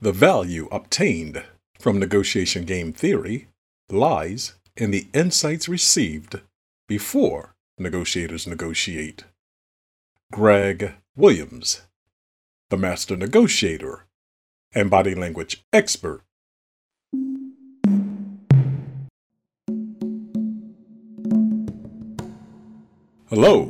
The value obtained from negotiation game theory lies in the insights received before negotiators negotiate. Greg Williams, the master negotiator and body language expert. Hello,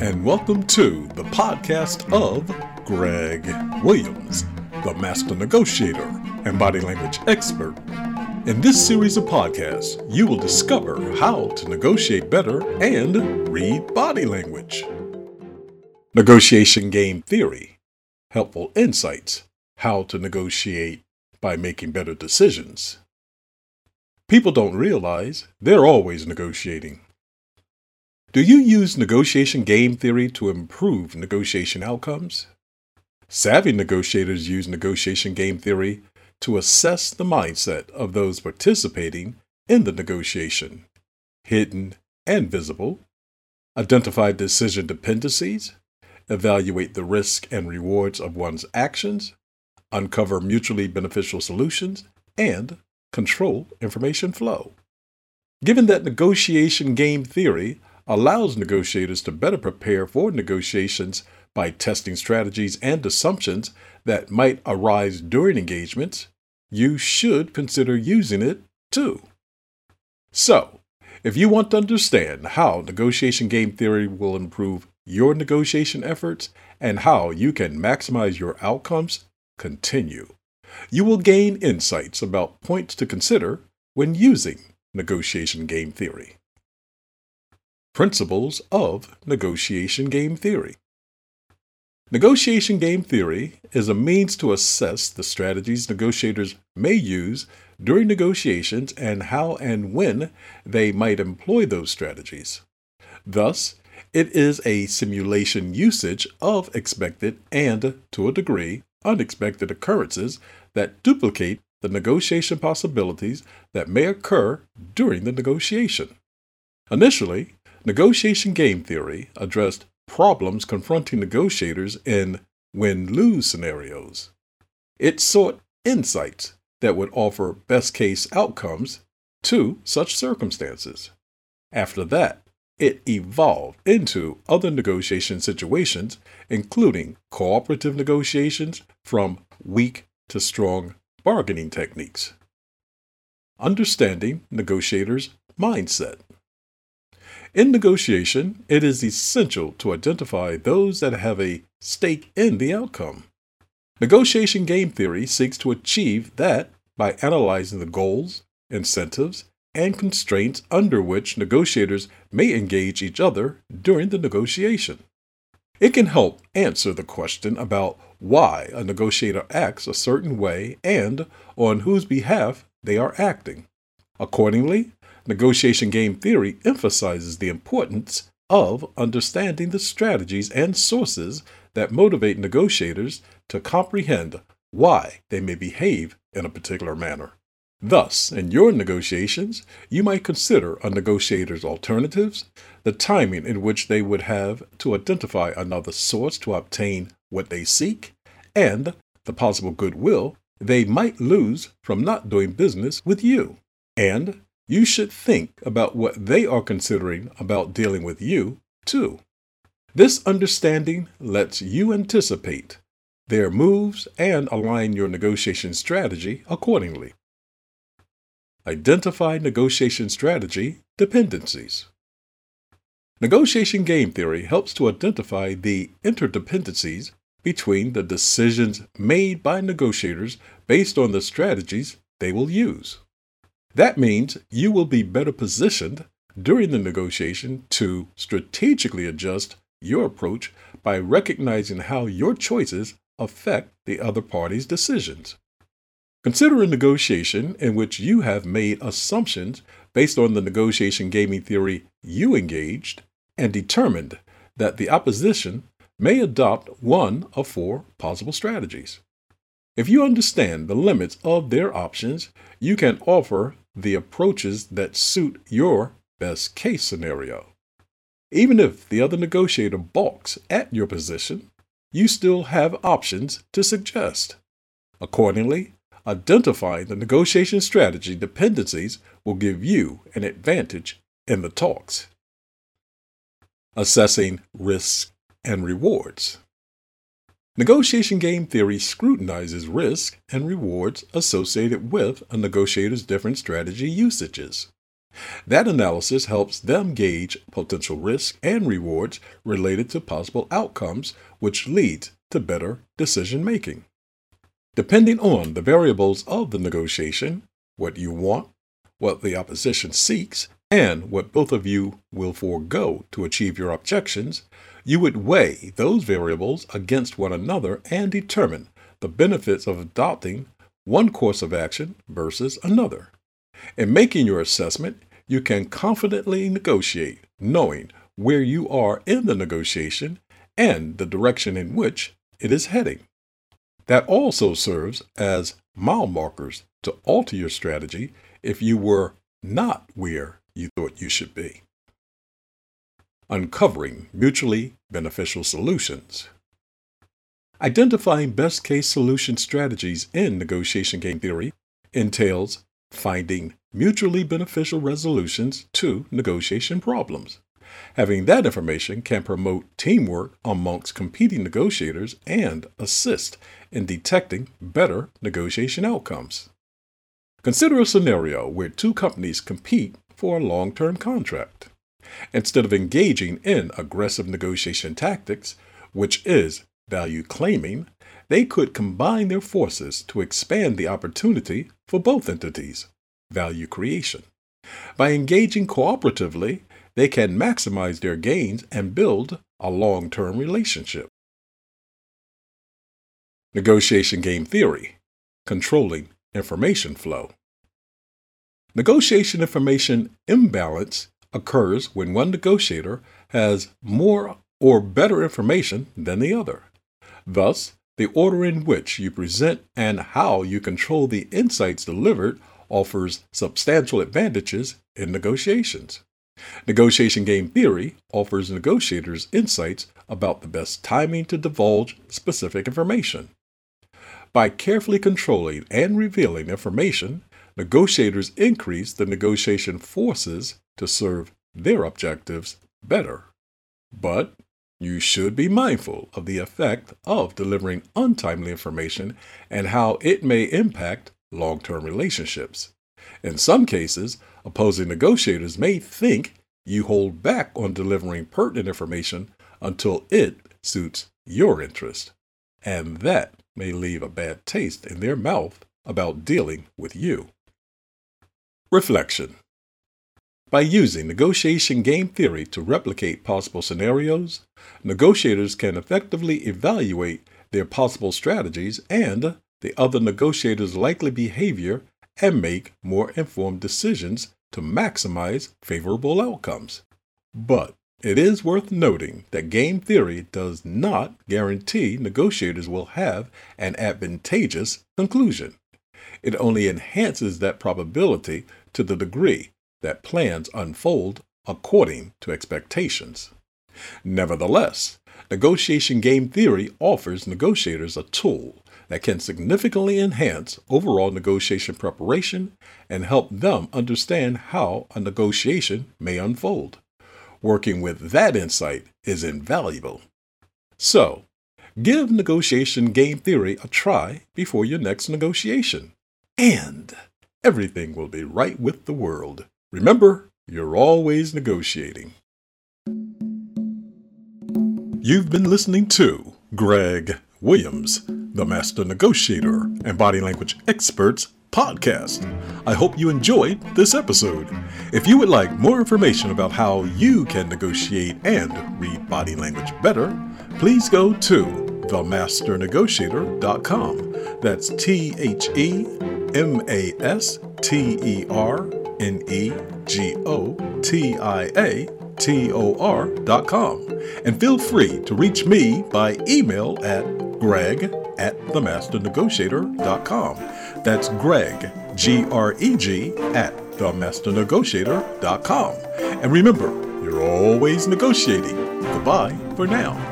and welcome to the podcast of Greg Williams the master negotiator and body language expert. In this series of podcasts, you will discover how to negotiate better and read body language. Negotiation game theory, helpful insights, how to negotiate by making better decisions. People don't realize they're always negotiating. Do you use negotiation game theory to improve negotiation outcomes? Savvy negotiators use negotiation game theory to assess the mindset of those participating in the negotiation, hidden and visible, identify decision dependencies, evaluate the risk and rewards of one's actions, uncover mutually beneficial solutions, and control information flow. Given that negotiation game theory allows negotiators to better prepare for negotiations by testing strategies and assumptions that might arise during engagements, you should consider using it too. So, if you want to understand how negotiation game theory will improve your negotiation efforts and how you can maximize your outcomes, continue. You will gain insights about points to consider when using negotiation game theory. Principles of negotiation game theory. Negotiation game theory is a means to assess the strategies negotiators may use during negotiations and how and when they might employ those strategies. Thus, it is a simulation usage of expected and, to a degree, unexpected occurrences that duplicate the negotiation possibilities that may occur during the negotiation. Initially, negotiation game theory addressed problems confronting negotiators in win lose scenarios. It sought insights that would offer best case outcomes to such circumstances. After that, it evolved into other negotiation situations, including cooperative negotiations from weak to strong bargaining techniques. Understanding negotiators' mindset. In negotiation, it is essential to identify those that have a stake in the outcome. Negotiation game theory seeks to achieve that by analyzing the goals, incentives, and constraints under which negotiators may engage each other during the negotiation. It can help answer the question about why a negotiator acts a certain way and on whose behalf they are acting. Accordingly, Negotiation game theory emphasizes the importance of understanding the strategies and sources that motivate negotiators to comprehend why they may behave in a particular manner. Thus, in your negotiations, you might consider a negotiator's alternatives, the timing in which they would have to identify another source to obtain what they seek, and the possible goodwill they might lose from not doing business with you. And you should think about what they are considering about dealing with you, too. This understanding lets you anticipate their moves and align your negotiation strategy accordingly. Identify negotiation strategy dependencies. Negotiation game theory helps to identify the interdependencies between the decisions made by negotiators based on the strategies they will use. That means you will be better positioned during the negotiation to strategically adjust your approach by recognizing how your choices affect the other party's decisions. Consider a negotiation in which you have made assumptions based on the negotiation gaming theory you engaged and determined that the opposition may adopt one of four possible strategies. If you understand the limits of their options, you can offer the approaches that suit your best case scenario. Even if the other negotiator balks at your position, you still have options to suggest. Accordingly, identifying the negotiation strategy dependencies will give you an advantage in the talks. Assessing risks and rewards. Negotiation game theory scrutinizes risk and rewards associated with a negotiator's different strategy usages. That analysis helps them gauge potential risks and rewards related to possible outcomes, which leads to better decision making. Depending on the variables of the negotiation, what you want, what the opposition seeks, and what both of you will forego to achieve your objections, you would weigh those variables against one another and determine the benefits of adopting one course of action versus another. In making your assessment, you can confidently negotiate, knowing where you are in the negotiation and the direction in which it is heading. That also serves as mile markers to alter your strategy if you were not where you thought you should be. Uncovering mutually beneficial solutions. Identifying best case solution strategies in negotiation game theory entails finding mutually beneficial resolutions to negotiation problems. Having that information can promote teamwork amongst competing negotiators and assist in detecting better negotiation outcomes. Consider a scenario where two companies compete for a long term contract. Instead of engaging in aggressive negotiation tactics, which is value claiming, they could combine their forces to expand the opportunity for both entities, value creation. By engaging cooperatively, they can maximize their gains and build a long term relationship. Negotiation game theory controlling information flow. Negotiation information imbalance occurs when one negotiator has more or better information than the other. Thus, the order in which you present and how you control the insights delivered offers substantial advantages in negotiations. Negotiation game theory offers negotiators insights about the best timing to divulge specific information. By carefully controlling and revealing information, negotiators increase the negotiation forces to serve their objectives better. But you should be mindful of the effect of delivering untimely information and how it may impact long term relationships. In some cases, opposing negotiators may think you hold back on delivering pertinent information until it suits your interest, and that may leave a bad taste in their mouth about dealing with you. Reflection By using negotiation game theory to replicate possible scenarios, negotiators can effectively evaluate their possible strategies and the other negotiators' likely behavior and make more informed decisions to maximize favorable outcomes. But it is worth noting that game theory does not guarantee negotiators will have an advantageous conclusion. It only enhances that probability to the degree that plans unfold according to expectations. Nevertheless, negotiation game theory offers negotiators a tool that can significantly enhance overall negotiation preparation and help them understand how a negotiation may unfold. Working with that insight is invaluable. So, give negotiation game theory a try before your next negotiation, and everything will be right with the world. Remember, you're always negotiating. You've been listening to Greg Williams the Master Negotiator and Body Language Experts podcast. I hope you enjoyed this episode. If you would like more information about how you can negotiate and read body language better, please go to themasternegotiator.com. That's T H E M A S T E R N E G O T I A T O com. And feel free to reach me by email at greg at themasternegotiator dot com. That's Greg, G R E G, at themasternegotiator dot com. And remember, you're always negotiating. Goodbye for now.